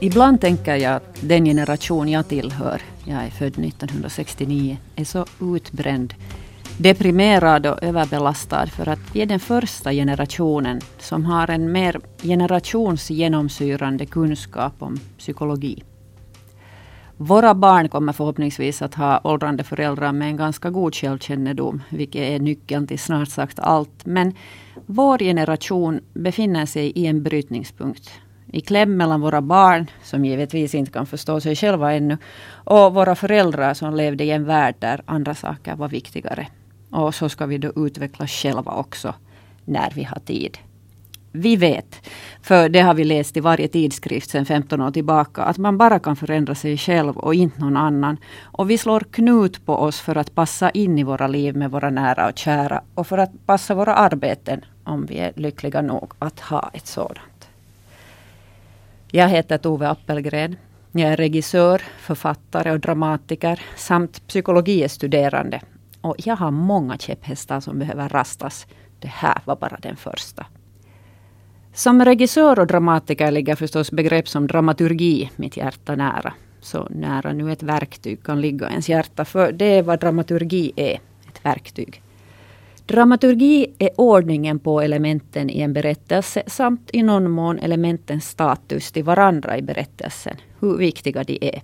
Ibland tänker jag att den generation jag tillhör, jag är född 1969, är så utbränd, deprimerad och överbelastad för att vi är den första generationen som har en mer generationsgenomsyrande kunskap om psykologi. Våra barn kommer förhoppningsvis att ha åldrande föräldrar med en ganska god självkännedom, vilket är nyckeln till snart sagt allt. Men vår generation befinner sig i en brytningspunkt i kläm mellan våra barn, som givetvis inte kan förstå sig själva ännu, och våra föräldrar som levde i en värld där andra saker var viktigare. Och så ska vi då utvecklas själva också, när vi har tid. Vi vet, för det har vi läst i varje tidskrift sedan 15 år tillbaka, att man bara kan förändra sig själv och inte någon annan. Och vi slår knut på oss för att passa in i våra liv med våra nära och kära och för att passa våra arbeten, om vi är lyckliga nog att ha ett sådant. Jag heter Tove Appelgren. Jag är regissör, författare och dramatiker samt psykologistuderande. Och jag har många käpphästar som behöver rastas. Det här var bara den första. Som regissör och dramatiker ligger förstås begrepp som dramaturgi mitt hjärta nära. Så nära nu ett verktyg kan ligga ens hjärta. För det är vad dramaturgi är, ett verktyg. Dramaturgi är ordningen på elementen i en berättelse samt i någon mån elementens status till varandra i berättelsen, hur viktiga de är.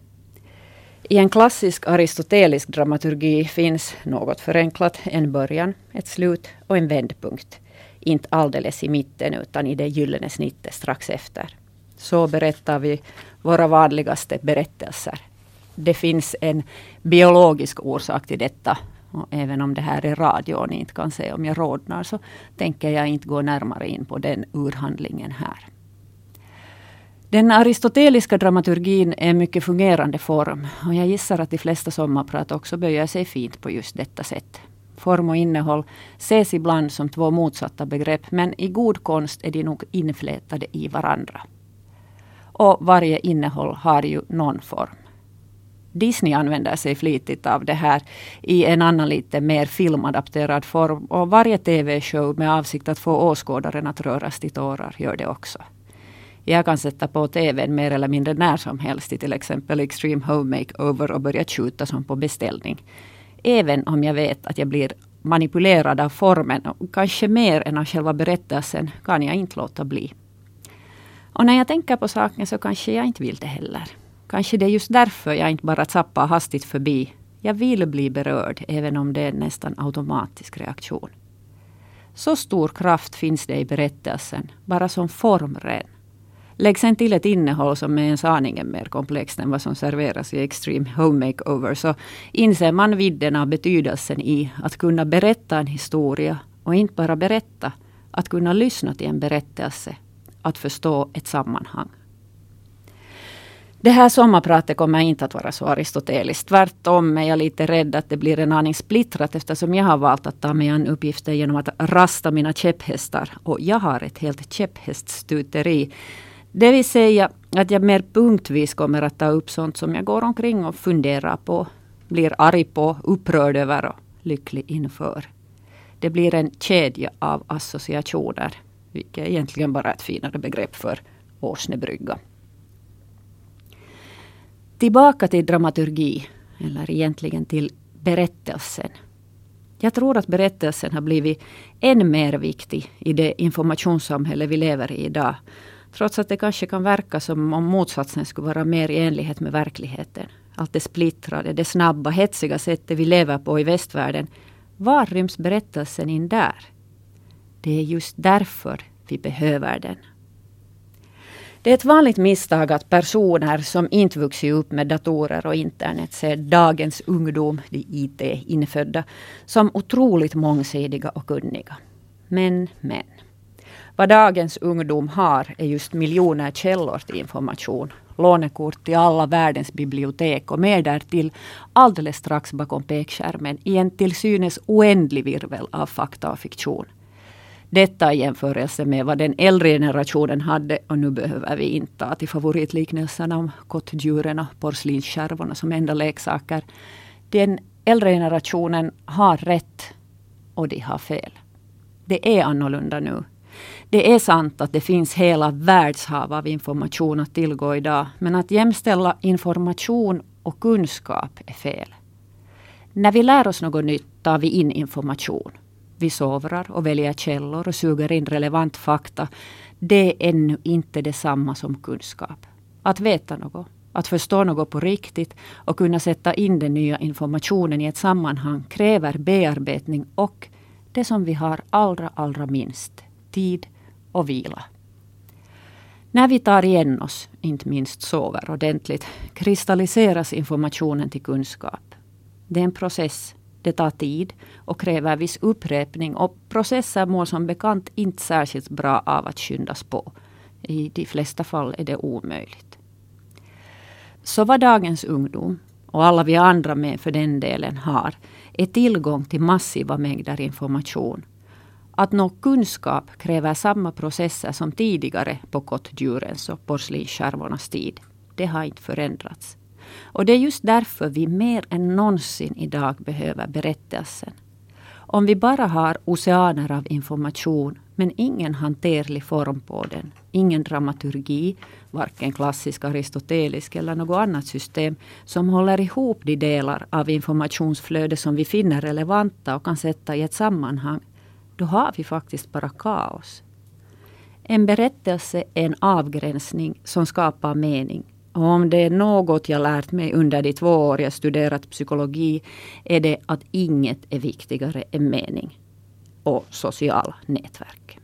I en klassisk aristotelisk dramaturgi finns, något förenklat, en början, ett slut och en vändpunkt. Inte alldeles i mitten utan i det gyllene snittet strax efter. Så berättar vi våra vanligaste berättelser. Det finns en biologisk orsak till detta och även om det här är radio och ni inte kan se om jag rodnar så tänker jag inte gå närmare in på den urhandlingen här. Den aristoteliska dramaturgin är en mycket fungerande form och jag gissar att de flesta sommarprat också böjer sig fint på just detta sätt. Form och innehåll ses ibland som två motsatta begrepp men i god konst är de nog inflätade i varandra. Och varje innehåll har ju någon form. Disney använder sig flitigt av det här i en annan lite mer filmadapterad form. Och varje TV-show med avsikt att få åskådaren att röras till tårar gör det också. Jag kan sätta på TVn mer eller mindre när som helst i till exempel Extreme Home Makeover och börja skjuta som på beställning. Även om jag vet att jag blir manipulerad av formen och kanske mer än av själva berättelsen kan jag inte låta bli. Och när jag tänker på saken så kanske jag inte vill det heller. Kanske det är just därför jag inte bara zappar hastigt förbi. Jag vill bli berörd, även om det är en nästan automatisk reaktion. Så stor kraft finns det i berättelsen, bara som formren. Lägg sen till ett innehåll som är ens aningen mer komplext än vad som serveras i Extreme Home Makeover så inser man vidden av betydelsen i att kunna berätta en historia och inte bara berätta, att kunna lyssna till en berättelse, att förstå ett sammanhang. Det här sommarpratet kommer inte att vara så aristoteliskt. Tvärtom är jag lite rädd att det blir en aning splittrat eftersom jag har valt att ta mig an uppgiften genom att rasta mina käpphästar. Och jag har ett helt käpphäststuteri. Det vill säga att jag mer punktvis kommer att ta upp sånt som jag går omkring och funderar på, blir arg på, upprörd över och lycklig inför. Det blir en kedja av associationer, vilket är egentligen bara ett finare begrepp för åsnebrygga. Tillbaka till dramaturgi, eller egentligen till berättelsen. Jag tror att berättelsen har blivit än mer viktig i det informationssamhälle vi lever i idag. Trots att det kanske kan verka som om motsatsen skulle vara mer i enlighet med verkligheten. Allt det splittrade, det snabba, hetsiga sättet vi lever på i västvärlden. Var ryms berättelsen in där? Det är just därför vi behöver den. Det är ett vanligt misstag att personer som inte vuxit upp med datorer och internet ser dagens ungdom, de IT-infödda, som otroligt mångsidiga och kunniga. Men, men. Vad dagens ungdom har är just miljoner källor till information. Lånekort till alla världens bibliotek och mer därtill alldeles strax bakom pekskärmen i en till synes oändlig virvel av fakta och fiktion. Detta i jämförelse med vad den äldre generationen hade och nu behöver vi inte ta till favoritliknelserna om kottdjuren och porslinskärvorna som enda leksaker. Den äldre generationen har rätt och de har fel. Det är annorlunda nu. Det är sant att det finns hela världshav av information att tillgå idag. Men att jämställa information och kunskap är fel. När vi lär oss något nytt tar vi in information. Vi sovrar och väljer källor och suger in relevant fakta. Det är ännu inte detsamma som kunskap. Att veta något, att förstå något på riktigt och kunna sätta in den nya informationen i ett sammanhang kräver bearbetning och det som vi har allra, allra minst, tid och vila. När vi tar igen oss, inte minst sover ordentligt, kristalliseras informationen till kunskap. Det är en process. Det tar tid och kräver viss upprepning och processer mår som bekant inte särskilt bra av att skyndas på. I de flesta fall är det omöjligt. Så vad dagens ungdom, och alla vi andra med för den delen, har är tillgång till massiva mängder information. Att nå kunskap kräver samma processer som tidigare på kottdjurens och porslinskärvornas tid. Det har inte förändrats. Och det är just därför vi mer än någonsin idag behöver berättelsen. Om vi bara har oceaner av information men ingen hanterlig form på den, ingen dramaturgi, varken klassisk aristotelisk eller något annat system som håller ihop de delar av informationsflödet som vi finner relevanta och kan sätta i ett sammanhang, då har vi faktiskt bara kaos. En berättelse är en avgränsning som skapar mening och om det är något jag lärt mig under de två år jag studerat psykologi är det att inget är viktigare än mening och sociala nätverk.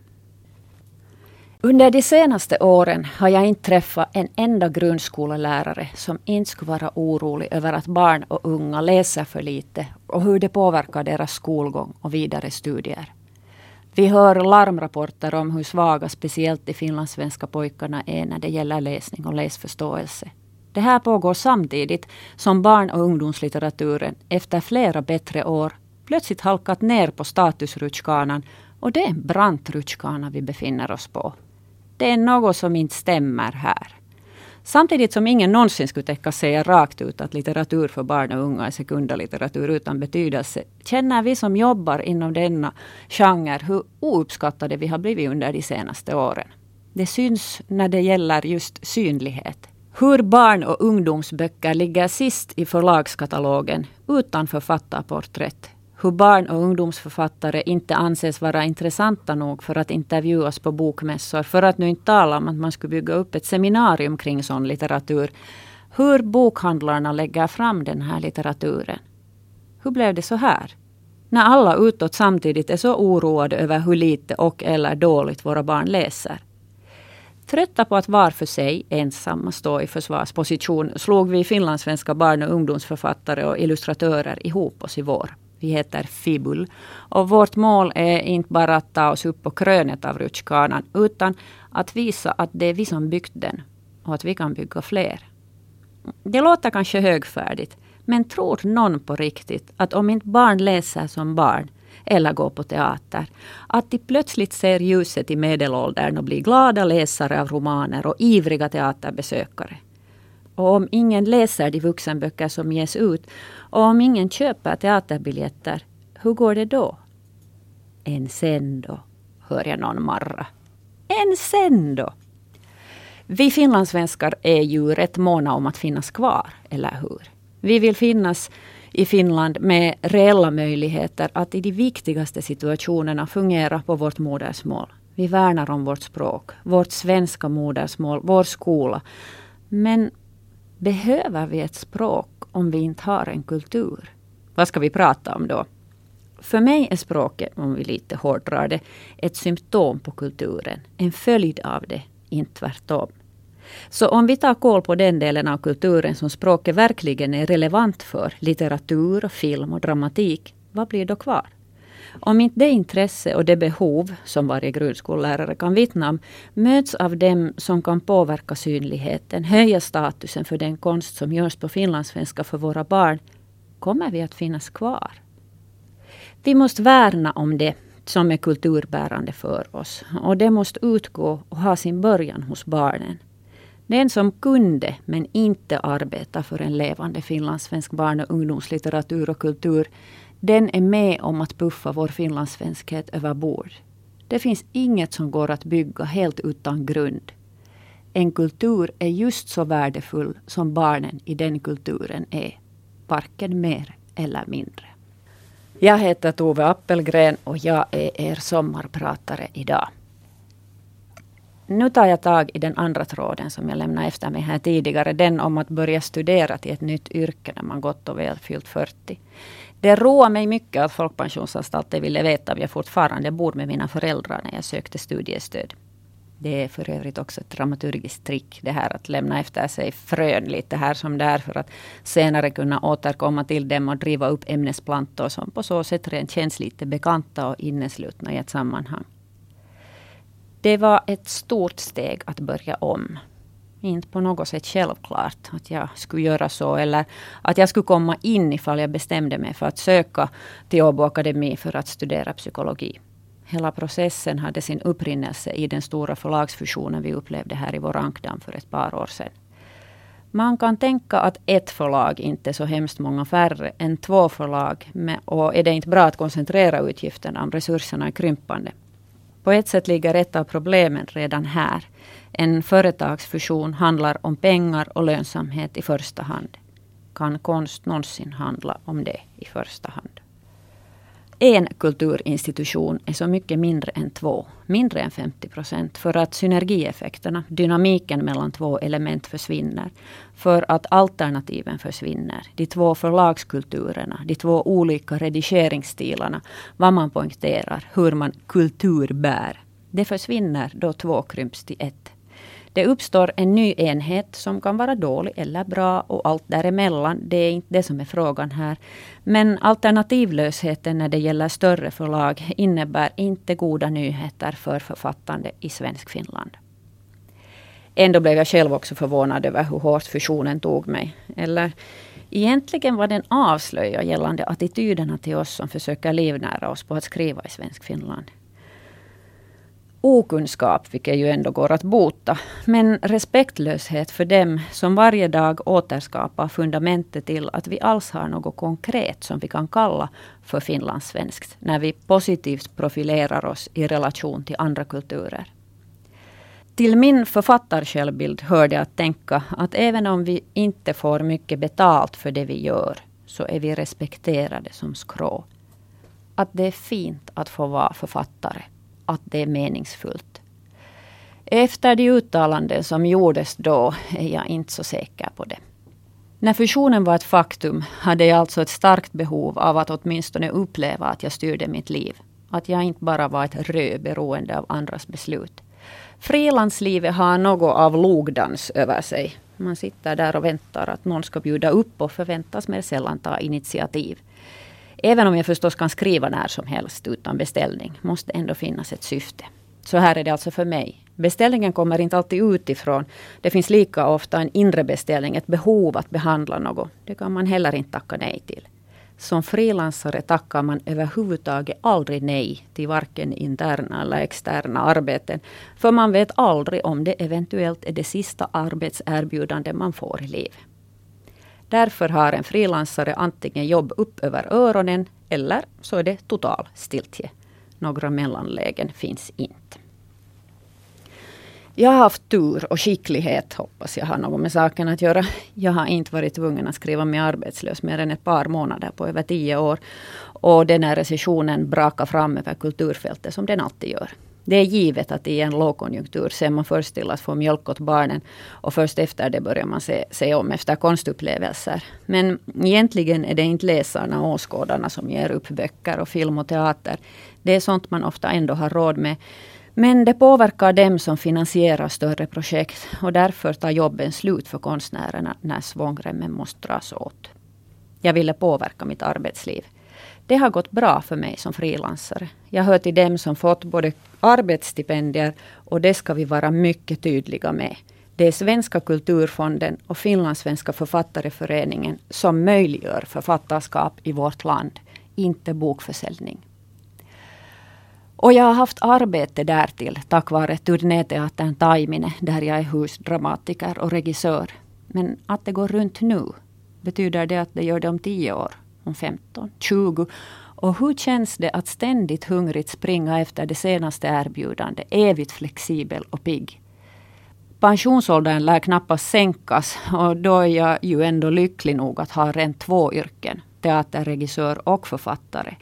Under de senaste åren har jag inte träffat en enda grundskolelärare som inte skulle vara orolig över att barn och unga läser för lite och hur det påverkar deras skolgång och vidare studier. Vi hör larmrapporter om hur svaga speciellt de finlandssvenska pojkarna är när det gäller läsning och läsförståelse. Det här pågår samtidigt som barn och ungdomslitteraturen efter flera bättre år plötsligt halkat ner på statusrutschkanan och det är en brant rutschkana vi befinner oss på. Det är något som inte stämmer här. Samtidigt som ingen någonsin skulle täcka säga rakt ut att litteratur för barn och unga är sekundalitteratur utan betydelse, känner vi som jobbar inom denna genre hur ouppskattade vi har blivit under de senaste åren. Det syns när det gäller just synlighet. Hur barn och ungdomsböcker ligger sist i förlagskatalogen utan författarporträtt hur barn och ungdomsförfattare inte anses vara intressanta nog för att intervjuas på bokmässor. För att nu inte tala om att man skulle bygga upp ett seminarium kring sån litteratur. Hur bokhandlarna lägger fram den här litteraturen. Hur blev det så här? När alla utåt samtidigt är så oroade över hur lite och eller dåligt våra barn läser. Trötta på att var för sig ensamma stå i försvarsposition slog vi finlandssvenska barn och ungdomsförfattare och illustratörer ihop oss i vår. Vi heter Fibul. Och vårt mål är inte bara att ta oss upp på krönet av rutschkanan utan att visa att det är vi som byggt den och att vi kan bygga fler. Det låter kanske högfärdigt men tror någon på riktigt att om inte barn läser som barn eller går på teater. Att de plötsligt ser ljuset i medelåldern och blir glada läsare av romaner och ivriga teaterbesökare. Och om ingen läser de vuxenböcker som ges ut och om ingen köper teaterbiljetter, hur går det då? En sen då, hör jag någon marra. En sen då! Vi finlandssvenskar är ju rätt måna om att finnas kvar, eller hur? Vi vill finnas i Finland med reella möjligheter att i de viktigaste situationerna fungera på vårt modersmål. Vi värnar om vårt språk, vårt svenska modersmål, vår skola. Men behöver vi ett språk om vi inte har en kultur? Vad ska vi prata om då? För mig är språket, om vi lite hårdrar det, ett symptom på kulturen. En följd av det, inte tvärtom. Så om vi tar koll på den delen av kulturen som språket verkligen är relevant för, litteratur, film och dramatik, vad blir då kvar? Om inte det intresse och det behov som varje grundskollärare kan vittna om möts av dem som kan påverka synligheten, höja statusen för den konst som görs på finlandssvenska för våra barn, kommer vi att finnas kvar. Vi måste värna om det som är kulturbärande för oss. Och det måste utgå och ha sin början hos barnen. Den som kunde men inte arbeta för en levande finlandssvensk barn och ungdomslitteratur och kultur, den är med om att puffa vår finlandssvenskhet över bord. Det finns inget som går att bygga helt utan grund. En kultur är just så värdefull som barnen i den kulturen är. Varken mer eller mindre. Jag heter Tove Appelgren och jag är er sommarpratare idag. Nu tar jag tag i den andra tråden som jag lämnade efter mig här tidigare. Den om att börja studera till ett nytt yrke när man gott och väl fyllt 40. Det roar mig mycket att Folkpensionsanstalten ville veta om jag fortfarande bor med mina föräldrar när jag sökte studiestöd. Det är för övrigt också ett dramaturgiskt trick det här att lämna efter sig frön lite här som där för att senare kunna återkomma till dem och driva upp ämnesplantor som på så sätt rent känns lite bekanta och inneslutna i ett sammanhang. Det var ett stort steg att börja om. Inte på något sätt självklart att jag skulle göra så eller att jag skulle komma in ifall jag bestämde mig för att söka till Åbo Akademi för att studera psykologi. Hela processen hade sin upprinnelse i den stora förlagsfusionen vi upplevde här i vår ankdam för ett par år sedan. Man kan tänka att ett förlag inte är så hemskt många färre än två förlag. Och är det inte bra att koncentrera utgifterna om resurserna är krympande? På ett sätt ligger ett av problemen redan här. En företagsfusion handlar om pengar och lönsamhet i första hand. Kan konst någonsin handla om det i första hand? En kulturinstitution är så mycket mindre än två, mindre än 50 procent, för att synergieffekterna, dynamiken mellan två element försvinner. För att alternativen försvinner. De två förlagskulturerna, de två olika redigeringsstilarna, vad man poängterar, hur man kulturbär. Det försvinner då två krymps till ett. Det uppstår en ny enhet som kan vara dålig eller bra och allt däremellan. Det är inte det som är frågan här. Men alternativlösheten när det gäller större förlag innebär inte goda nyheter för författande i svensk Finland. Ändå blev jag själv också förvånad över hur hårt fusionen tog mig. Eller egentligen var den avslöjad gällande attityderna till oss som försöker livnära oss på att skriva i svensk Finland okunskap, vilket ju ändå går att bota. Men respektlöshet för dem som varje dag återskapar fundamentet till att vi alls har något konkret som vi kan kalla för finlandssvenskt. När vi positivt profilerar oss i relation till andra kulturer. Till min författarsjälvbild hörde att tänka att även om vi inte får mycket betalt för det vi gör så är vi respekterade som skrå. Att det är fint att få vara författare att det är meningsfullt. Efter de uttalanden som gjordes då är jag inte så säker på det. När fusionen var ett faktum hade jag alltså ett starkt behov av att åtminstone uppleva att jag styrde mitt liv. Att jag inte bara var ett rö beroende av andras beslut. Frilanslivet har något av logdans över sig. Man sitter där och väntar att någon ska bjuda upp och förväntas mer sällan ta initiativ. Även om jag förstås kan skriva när som helst utan beställning, måste ändå finnas ett syfte. Så här är det alltså för mig. Beställningen kommer inte alltid utifrån. Det finns lika ofta en inre beställning, ett behov att behandla något. Det kan man heller inte tacka nej till. Som frilansare tackar man överhuvudtaget aldrig nej till varken interna eller externa arbeten. För man vet aldrig om det eventuellt är det sista arbetserbjudande man får i livet. Därför har en frilansare antingen jobb upp över öronen eller så är det total stiltje. Några mellanlägen finns inte. Jag har haft tur och skicklighet, hoppas jag har något med saken att göra. Jag har inte varit tvungen att skriva mig arbetslös mer än ett par månader på över tio år. Och den här recessionen brakar fram över kulturfältet som den alltid gör. Det är givet att i en lågkonjunktur ser man först till att få mjölk åt barnen och först efter det börjar man se, se om efter konstupplevelser. Men egentligen är det inte läsarna och åskådarna som ger upp böcker och film och teater. Det är sånt man ofta ändå har råd med. Men det påverkar dem som finansierar större projekt och därför tar jobben slut för konstnärerna när svångremmen måste dras åt. Jag ville påverka mitt arbetsliv. Det har gått bra för mig som frilansare. Jag hör till dem som fått både arbetsstipendier och det ska vi vara mycket tydliga med. Det är Svenska kulturfonden och Finlandssvenska författareföreningen som möjliggör författarskap i vårt land, inte bokförsäljning. Och jag har haft arbete därtill tack vare turnéteatern Taimine där jag är husdramatiker och regissör. Men att det går runt nu, betyder det att det gör det om tio år, om 15, 20? Och hur känns det att ständigt hungrigt springa efter det senaste erbjudandet, evigt flexibel och pigg? Pensionsåldern lär knappast sänkas och då är jag ju ändå lycklig nog att ha rent två yrken, teaterregissör och författare.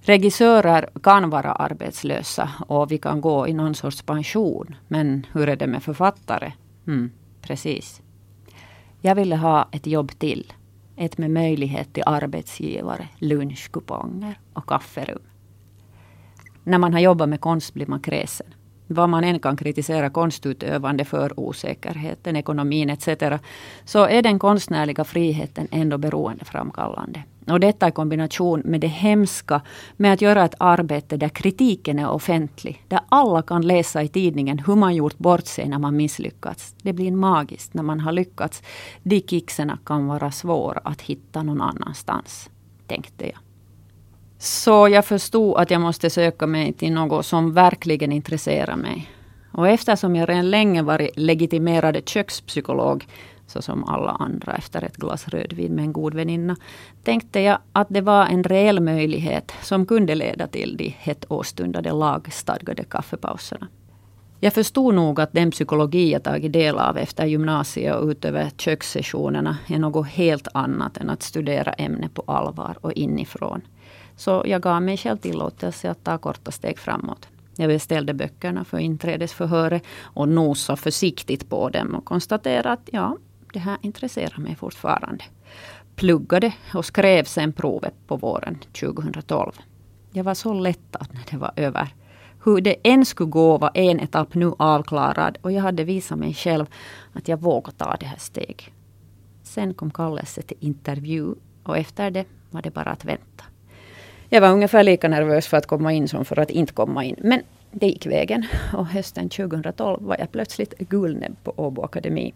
Regissörer kan vara arbetslösa och vi kan gå i någon sorts pension. Men hur är det med författare? Mm, precis. Jag ville ha ett jobb till. Ett med möjlighet till arbetsgivare, lunchkuponger och kafferum. När man har jobbat med konst blir man kräsen. Vad man än kan kritisera konstutövande för, osäkerheten, ekonomin etc. Så är den konstnärliga friheten ändå beroendeframkallande. Och detta i kombination med det hemska med att göra ett arbete där kritiken är offentlig. Där alla kan läsa i tidningen hur man gjort bort sig när man misslyckats. Det blir magiskt när man har lyckats. De kickserna kan vara svåra att hitta någon annanstans, tänkte jag. Så jag förstod att jag måste söka mig till något som verkligen intresserar mig. Och eftersom jag redan länge varit legitimerad kökspsykolog så som alla andra efter ett glas rödvin med en god väninna, tänkte jag att det var en reell möjlighet som kunde leda till de hett åstundade lagstadgade kaffepauserna. Jag förstod nog att den psykologi jag tagit del av efter gymnasiet och utöver kökssessionerna är något helt annat än att studera ämnet på allvar och inifrån. Så jag gav mig själv tillåtelse att ta korta steg framåt. Jag beställde böckerna för inträdesförhöret och nosade försiktigt på dem och konstaterade att ja, det här intresserar mig fortfarande. Pluggade och skrev sen provet på våren 2012. Jag var så lättad när det var över. Hur det än skulle gå var en etapp nu avklarad och jag hade visat mig själv att jag vågade ta det här steget. Sen kom kallelse till intervju och efter det var det bara att vänta. Jag var ungefär lika nervös för att komma in som för att inte komma in. Men det gick vägen och hösten 2012 var jag plötsligt gulnäbb på Åbo Akademi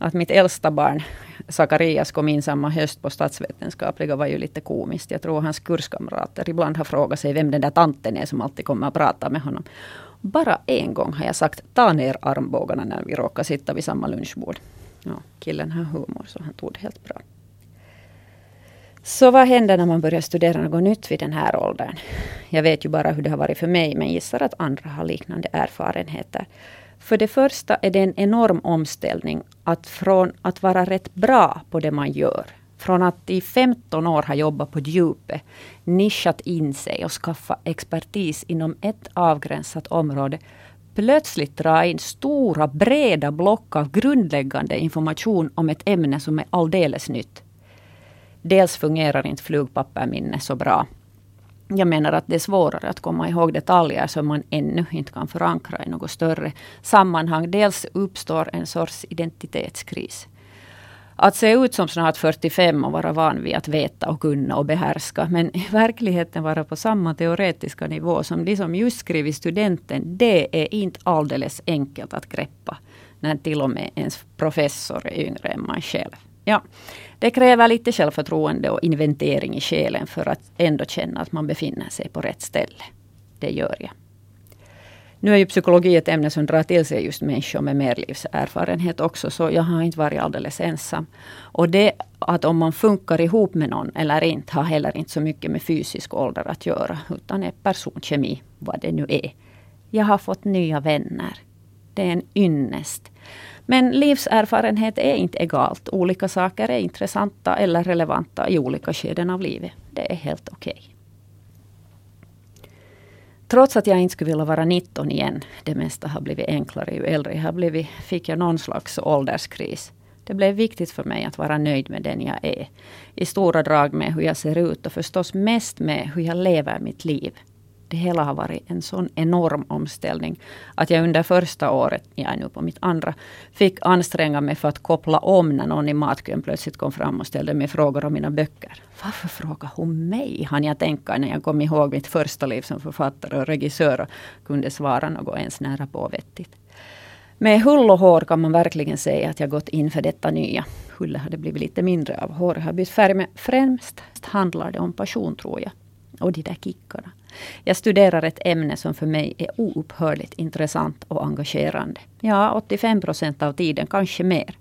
att mitt äldsta barn Sakarias kom in samma höst på statsvetenskapliga var ju lite komiskt. Jag tror hans kurskamrater ibland har frågat sig vem den där tanten är som alltid kommer att prata med honom. Bara en gång har jag sagt ta ner armbågarna när vi råkar sitta vid samma lunchbord. Ja, killen har humor så han tog det helt bra. Så vad händer när man börjar studera något nytt vid den här åldern? Jag vet ju bara hur det har varit för mig men gissar att andra har liknande erfarenheter. För det första är det en enorm omställning att från att vara rätt bra på det man gör, från att i 15 år ha jobbat på djupet, nischat in sig och skaffa expertis inom ett avgränsat område, plötsligt dra in stora breda block av grundläggande information om ett ämne som är alldeles nytt. Dels fungerar inte flugpapperminne så bra jag menar att det är svårare att komma ihåg detaljer som man ännu inte kan förankra i något större sammanhang. Dels uppstår en sorts identitetskris. Att se ut som snart 45 och vara van vid att veta och kunna och behärska. Men i verkligheten vara på samma teoretiska nivå som de som just skrivit studenten. Det är inte alldeles enkelt att greppa. När till och med ens professor är yngre än man själv. Ja, det kräver lite självförtroende och inventering i själen för att ändå känna att man befinner sig på rätt ställe. Det gör jag. Nu är ju psykologi ett ämne som drar till sig just människor med mer livserfarenhet också, så jag har inte varit alldeles ensam. Och det att om man funkar ihop med någon eller inte, har heller inte så mycket med fysisk ålder att göra, utan är personkemi, vad det nu är. Jag har fått nya vänner. Det är en ynnest. Men livserfarenhet är inte egalt. Olika saker är intressanta eller relevanta i olika skeden av livet. Det är helt okej. Okay. Trots att jag inte skulle vilja vara 19 igen, det mesta har blivit enklare ju äldre jag har blivit, fick jag någon slags ålderskris. Det blev viktigt för mig att vara nöjd med den jag är. I stora drag med hur jag ser ut och förstås mest med hur jag lever mitt liv det hela har varit en sån enorm omställning. Att jag under första året, jag är nu på mitt andra, fick anstränga mig för att koppla om när någon i matkön plötsligt kom fram och ställde mig frågor om mina böcker. Varför frågar hon mig? Han jag tänka när jag kom ihåg mitt första liv som författare och regissör och kunde svara något ens nära på vettigt. Med hull och hår kan man verkligen säga att jag gått in för detta nya. Hullet hade blivit lite mindre av, håret har bytt färg, men främst handlar det om passion tror jag och de där kickarna. Jag studerar ett ämne som för mig är oupphörligt intressant och engagerande. Ja, 85 procent av tiden, kanske mer.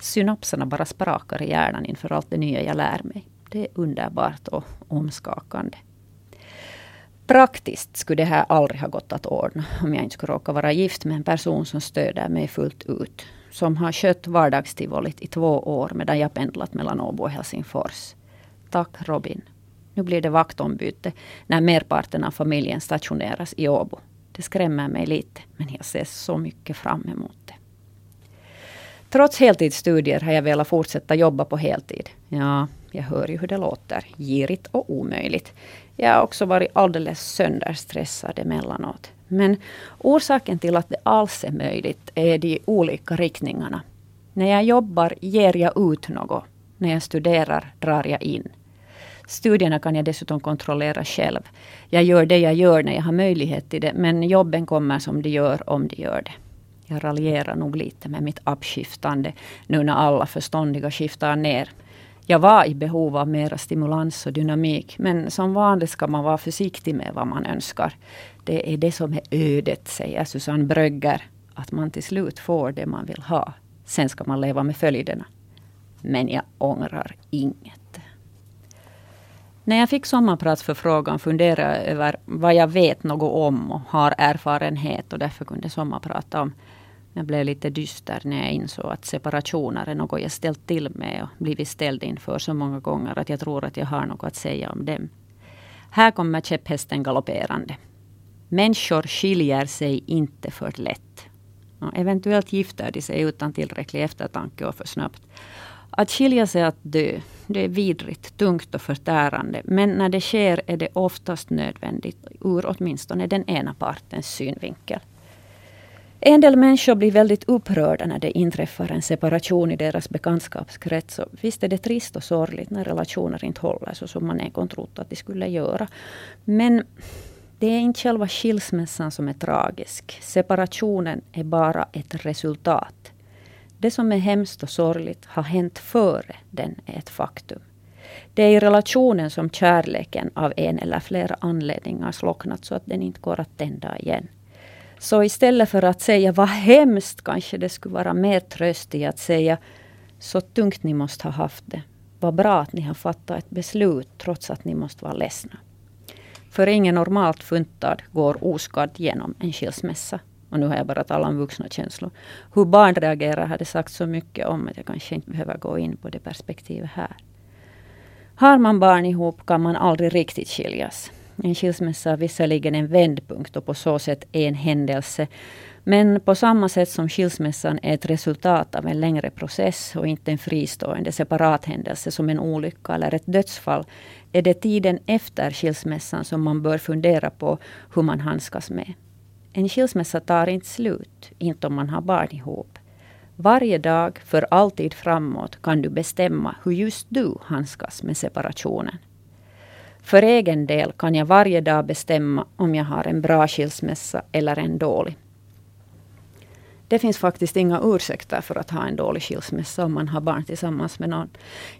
Synapserna bara sprakar i hjärnan inför allt det nya jag lär mig. Det är underbart och omskakande. Praktiskt skulle det här aldrig ha gått att ordna om jag inte skulle råka vara gift med en person som stöder mig fullt ut. Som har skött vardagstivolit i två år medan jag pendlat mellan Åbo och Helsingfors. Tack Robin. Nu blir det vaktombyte när merparten av familjen stationeras i Åbo. Det skrämmer mig lite, men jag ser så mycket fram emot det. Trots heltidsstudier har jag velat fortsätta jobba på heltid. Ja, jag hör ju hur det låter. Girigt och omöjligt. Jag har också varit alldeles sönderstressad emellanåt. Men orsaken till att det alls är möjligt är de olika riktningarna. När jag jobbar ger jag ut något. När jag studerar drar jag in. Studierna kan jag dessutom kontrollera själv. Jag gör det jag gör när jag har möjlighet till det. Men jobben kommer som de gör om de gör det. Jag raljerar nog lite med mitt uppskiftande nu när alla förståndiga skiftar ner. Jag var i behov av mera stimulans och dynamik. Men som vanligt ska man vara försiktig med vad man önskar. Det är det som är ödet, säger Susanne Brögger. Att man till slut får det man vill ha. Sen ska man leva med följderna. Men jag ångrar inget. När jag fick sommarpratsförfrågan funderade jag över vad jag vet något om och har erfarenhet och därför kunde sommarprata om. Jag blev lite dyster när jag insåg att separationer är något jag ställt till med och blivit ställd inför så många gånger att jag tror att jag har något att säga om dem. Här kommer käpphästen galopperande. Människor skiljer sig inte för lätt. Och eventuellt gifter de sig utan tillräcklig eftertanke och för snabbt. Att skilja sig att dö, det är vidrigt, tungt och förtärande. Men när det sker är det oftast nödvändigt ur åtminstone den ena partens synvinkel. En del människor blir väldigt upprörda när det inträffar en separation i deras bekantskapskrets. Och visst är det trist och sorgligt när relationer inte håller så som man en gång trott att de skulle göra. Men det är inte själva skilsmässan som är tragisk. Separationen är bara ett resultat. Det som är hemskt och sorgligt har hänt före den är ett faktum. Det är i relationen som kärleken av en eller flera anledningar slocknat så att den inte går att tända igen. Så istället för att säga vad hemskt kanske det skulle vara mer tröst i att säga så tungt ni måste ha haft det. Vad bra att ni har fattat ett beslut trots att ni måste vara ledsna. För ingen normalt funtad går oskadd genom en skilsmässa. Och nu har jag bara talat om vuxna känslor. Hur barn reagerar har det sagt så mycket om att jag kanske inte behöver gå in på det perspektivet här. Har man barn ihop kan man aldrig riktigt skiljas. En skilsmässa är visserligen en vändpunkt och på så sätt en händelse. Men på samma sätt som skilsmässan är ett resultat av en längre process och inte en fristående separat händelse som en olycka eller ett dödsfall är det tiden efter skilsmässan som man bör fundera på hur man handskas med. En skilsmässa tar inte slut, inte om man har barn ihop. Varje dag, för alltid framåt, kan du bestämma hur just du handskas med separationen. För egen del kan jag varje dag bestämma om jag har en bra skilsmässa eller en dålig. Det finns faktiskt inga ursäkter för att ha en dålig skilsmässa om man har barn tillsammans med någon.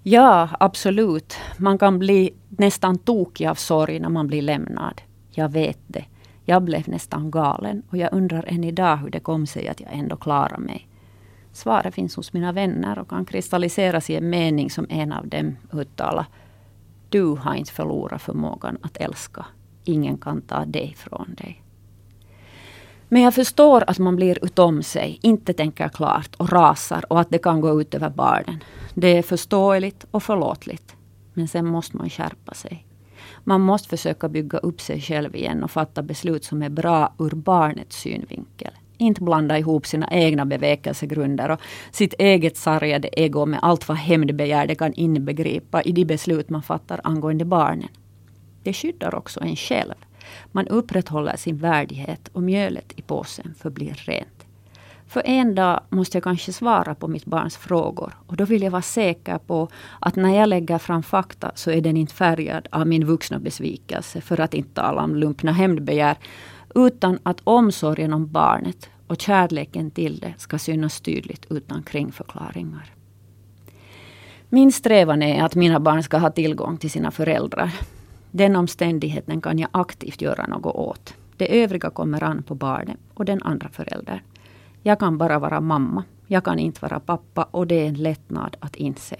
Ja, absolut. Man kan bli nästan tokig av sorg när man blir lämnad. Jag vet det. Jag blev nästan galen och jag undrar än idag hur det kom sig att jag ändå klarade mig. Svaret finns hos mina vänner och kan kristalliseras i en mening som en av dem uttalade. Du har inte förlorat förmågan att älska. Ingen kan ta det från dig. Men jag förstår att man blir utom sig, inte tänker klart och rasar och att det kan gå ut över barnen. Det är förståeligt och förlåtligt. Men sen måste man skärpa sig. Man måste försöka bygga upp sig själv igen och fatta beslut som är bra ur barnets synvinkel. Inte blanda ihop sina egna bevekelsegrunder och sitt eget sargade ego med allt vad hämndbegär det kan inbegripa i de beslut man fattar angående barnen. Det skyddar också en själv. Man upprätthåller sin värdighet och mjölet i påsen förblir rent. För en dag måste jag kanske svara på mitt barns frågor. Och då vill jag vara säker på att när jag lägger fram fakta så är den inte färgad av min vuxna besvikelse, för att inte tala om lumpna hämndbegär. Utan att omsorgen om barnet och kärleken till det ska synas tydligt utan kringförklaringar. Min strävan är att mina barn ska ha tillgång till sina föräldrar. Den omständigheten kan jag aktivt göra något åt. Det övriga kommer an på barnet och den andra föräldern. Jag kan bara vara mamma. Jag kan inte vara pappa och det är en lättnad att inse.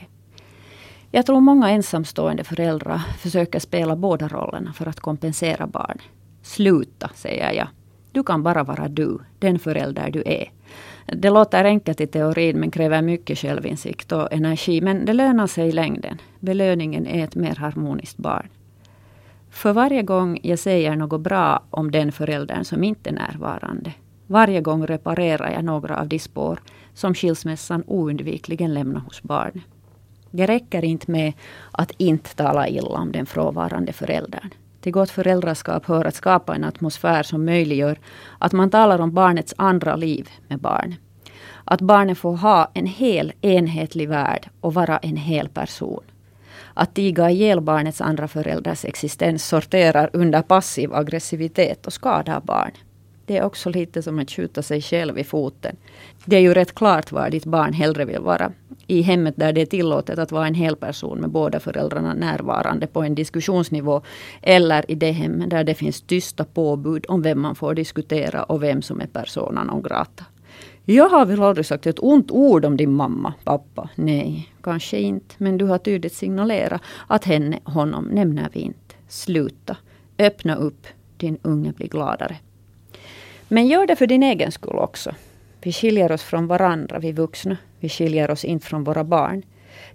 Jag tror många ensamstående föräldrar försöker spela båda rollerna för att kompensera barn. Sluta, säger jag. Du kan bara vara du, den förälder du är. Det låter enkelt i teorin men kräver mycket självinsikt och energi. Men det lönar sig i längden. Belöningen är ett mer harmoniskt barn. För varje gång jag säger något bra om den föräldern som inte är närvarande. Varje gång reparerar jag några av de spår som skilsmässan oundvikligen lämnar hos barnet. Det räcker inte med att inte tala illa om den frånvarande föräldern. Till gott föräldraskap hör att skapa en atmosfär som möjliggör att man talar om barnets andra liv med barn. Att barnet får ha en hel enhetlig värld och vara en hel person. Att tiga ihjäl barnets andra förälders existens sorterar under passiv aggressivitet och skadar barn. Det är också lite som att skjuta sig själv i foten. Det är ju rätt klart var ditt barn hellre vill vara. I hemmet där det är tillåtet att vara en hel person med båda föräldrarna närvarande på en diskussionsnivå. Eller i det hem där det finns tysta påbud om vem man får diskutera och vem som är persona non grata. Jag har väl aldrig sagt ett ont ord om din mamma, pappa. Nej, kanske inte. Men du har tydligt signalerat att henne, honom nämner vi inte. Sluta. Öppna upp. Din unge blir gladare. Men gör det för din egen skull också. Vi skiljer oss från varandra, vi vuxna. Vi skiljer oss inte från våra barn.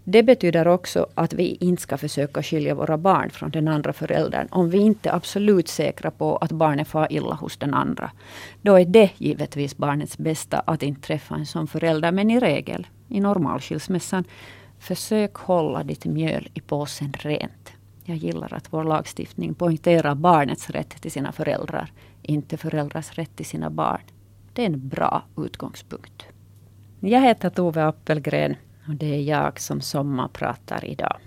Det betyder också att vi inte ska försöka skilja våra barn från den andra föräldern om vi inte är absolut säkra på att barnet far illa hos den andra. Då är det givetvis barnets bästa att inte träffa en sån förälder. Men i regel, i normalskilsmässan, försök hålla ditt mjöl i påsen rent. Jag gillar att vår lagstiftning poängterar barnets rätt till sina föräldrar, inte föräldrars rätt till sina barn. Det är en bra utgångspunkt. Jag heter Tove Appelgren och det är jag som sommarpratar idag.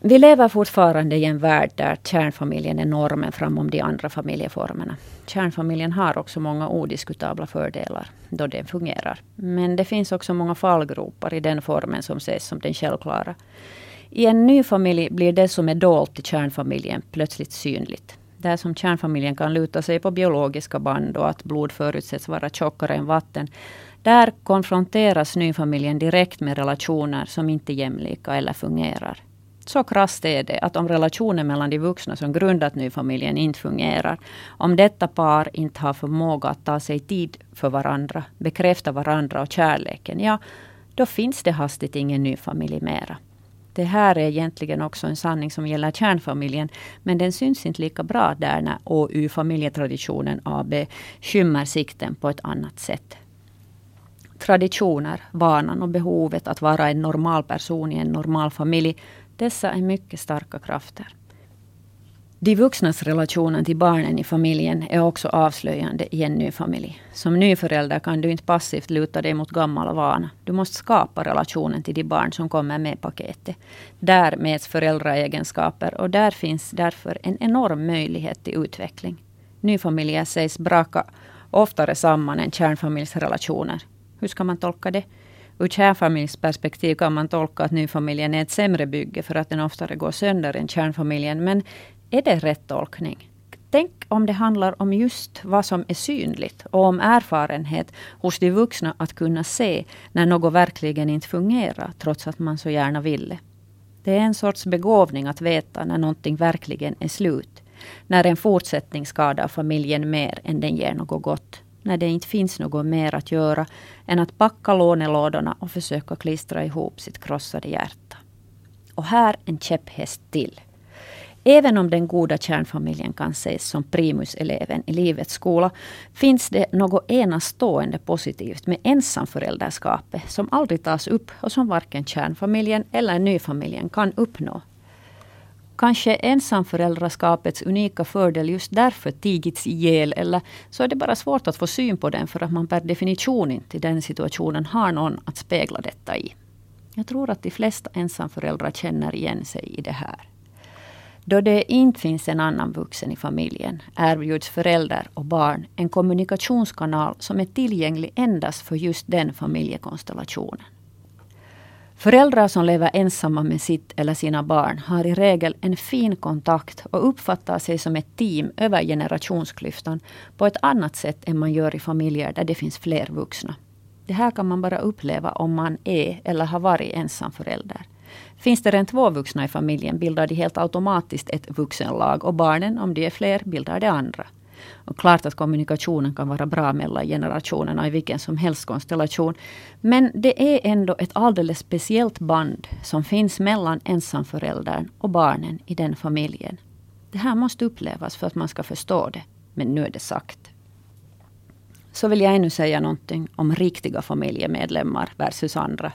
Vi lever fortfarande i en värld där kärnfamiljen är normen framom de andra familjeformerna. Kärnfamiljen har också många odiskutabla fördelar då den fungerar. Men det finns också många fallgropar i den formen som ses som den självklara. I en ny familj blir det som är dolt i kärnfamiljen plötsligt synligt. Där som kärnfamiljen kan luta sig på biologiska band och att blod förutsätts vara tjockare än vatten. Där konfronteras nyfamiljen direkt med relationer som inte är jämlika eller fungerar. Så krasst är det att om relationen mellan de vuxna som grundat nyfamiljen inte fungerar, om detta par inte har förmåga att ta sig tid för varandra, bekräfta varandra och kärleken, ja, då finns det hastigt ingen ny familj mera. Det här är egentligen också en sanning som gäller kärnfamiljen. Men den syns inte lika bra där när OU familjetraditionen AB skymmer sikten på ett annat sätt. Traditioner, vanan och behovet att vara en normal person i en normal familj. Dessa är mycket starka krafter. De vuxnas relationer till barnen i familjen är också avslöjande i en ny familj. Som nyförälder kan du inte passivt luta dig mot gammal vana. Du måste skapa relationen till de barn som kommer med paketet. Där mäts föräldraegenskaper och där finns därför en enorm möjlighet till utveckling. Nyfamiljer sägs braka oftare samman än kärnfamiljsrelationer. Hur ska man tolka det? Ur kärnfamiljsperspektiv kan man tolka att nyfamiljen är ett sämre bygge för att den oftare går sönder än kärnfamiljen. Men är det rätt tolkning? Tänk om det handlar om just vad som är synligt och om erfarenhet hos de vuxna att kunna se när något verkligen inte fungerar trots att man så gärna ville. Det är en sorts begåvning att veta när någonting verkligen är slut. När en fortsättning skadar familjen mer än den ger något gott. När det inte finns något mer att göra än att packa lånelådorna och försöka klistra ihop sitt krossade hjärta. Och här en käpphäst till. Även om den goda kärnfamiljen kan ses som primuseleven i livets skola, finns det något enastående positivt med ensamföräldraskapet som aldrig tas upp och som varken kärnfamiljen eller nyfamiljen kan uppnå. Kanske ensamföräldraskapets unika fördel just därför tigits ihjäl eller så är det bara svårt att få syn på den för att man per definition inte i den situationen har någon att spegla detta i. Jag tror att de flesta ensamföräldrar känner igen sig i det här. Då det inte finns en annan vuxen i familjen erbjuds förälder och barn en kommunikationskanal som är tillgänglig endast för just den familjekonstellationen. Föräldrar som lever ensamma med sitt eller sina barn har i regel en fin kontakt och uppfattar sig som ett team över generationsklyftan på ett annat sätt än man gör i familjer där det finns fler vuxna. Det här kan man bara uppleva om man är eller har varit ensam förälder. Finns det redan två vuxna i familjen bildar de helt automatiskt ett vuxenlag och barnen, om de är fler, bildar det andra. Och klart att kommunikationen kan vara bra mellan generationerna i vilken som helst konstellation. Men det är ändå ett alldeles speciellt band som finns mellan ensamföräldern och barnen i den familjen. Det här måste upplevas för att man ska förstå det. Men nu är det sagt. Så vill jag ännu säga någonting om riktiga familjemedlemmar versus andra.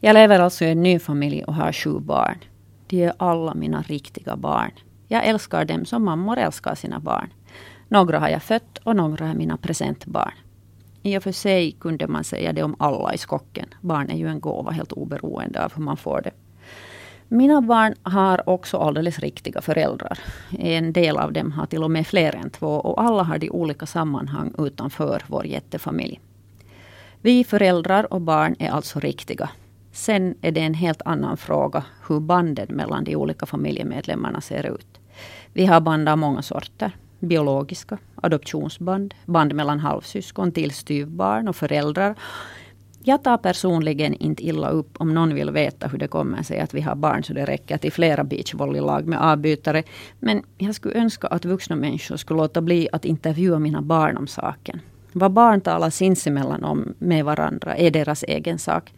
Jag lever alltså i en ny familj och har sju barn. De är alla mina riktiga barn. Jag älskar dem som mammor älskar sina barn. Några har jag fött och några är mina presentbarn. I och för sig kunde man säga det om alla i skocken. Barn är ju en gåva helt oberoende av hur man får det. Mina barn har också alldeles riktiga föräldrar. En del av dem har till och med fler än två och alla har de olika sammanhang utanför vår jättefamilj. Vi föräldrar och barn är alltså riktiga. Sen är det en helt annan fråga hur banden mellan de olika familjemedlemmarna ser ut. Vi har band av många sorter biologiska, adoptionsband, band mellan halvsyskon till styvbarn och föräldrar. Jag tar personligen inte illa upp om någon vill veta hur det kommer sig att vi har barn så det räcker till flera beachvolleylag med avbytare. Men jag skulle önska att vuxna människor skulle låta bli att intervjua mina barn om saken. Vad barn talar sinsemellan om med varandra är deras egen sak.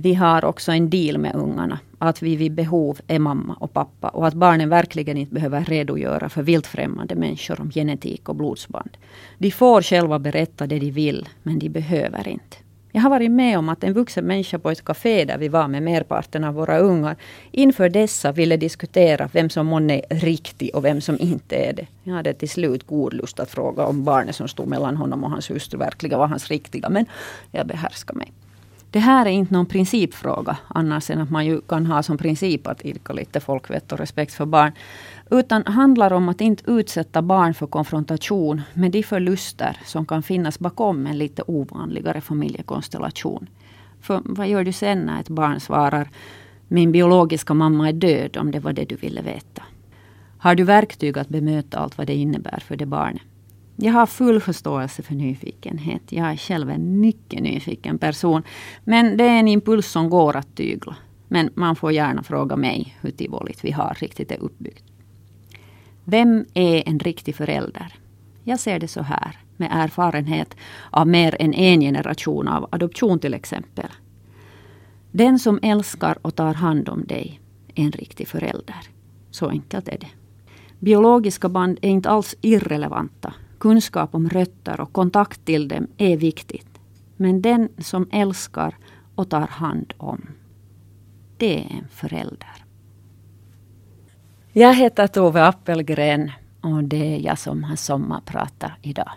Vi har också en deal med ungarna. Att vi vid behov är mamma och pappa. Och att barnen verkligen inte behöver redogöra för vilt främmande människor om genetik och blodsband. De får själva berätta det de vill, men de behöver inte. Jag har varit med om att en vuxen människa på ett café där vi var med merparten av våra ungar inför dessa ville diskutera vem som månne är riktig och vem som inte är det. Jag hade till slut god lust att fråga om barnet som stod mellan honom och hans hustru verkligen var hans riktiga, men jag behärskar mig. Det här är inte någon principfråga, annars än att man ju kan ha som princip att idka lite folkvett och respekt för barn. Utan handlar om att inte utsätta barn för konfrontation med de förluster som kan finnas bakom en lite ovanligare familjekonstellation. För vad gör du sen när ett barn svarar min biologiska mamma är död om det var det du ville veta? Har du verktyg att bemöta allt vad det innebär för det barnet? Jag har full förståelse för nyfikenhet. Jag är själv en mycket nyfiken person. Men det är en impuls som går att tygla. Men man får gärna fråga mig hur tivolit vi har riktigt är uppbyggt. Vem är en riktig förälder? Jag ser det så här, med erfarenhet av mer än en generation av adoption till exempel. Den som älskar och tar hand om dig är en riktig förälder. Så enkelt är det. Biologiska band är inte alls irrelevanta kunskap om rötter och kontakt till dem är viktigt. Men den som älskar och tar hand om, det är en förälder. Jag heter Tove Appelgren och det är jag som har sommarpratat idag.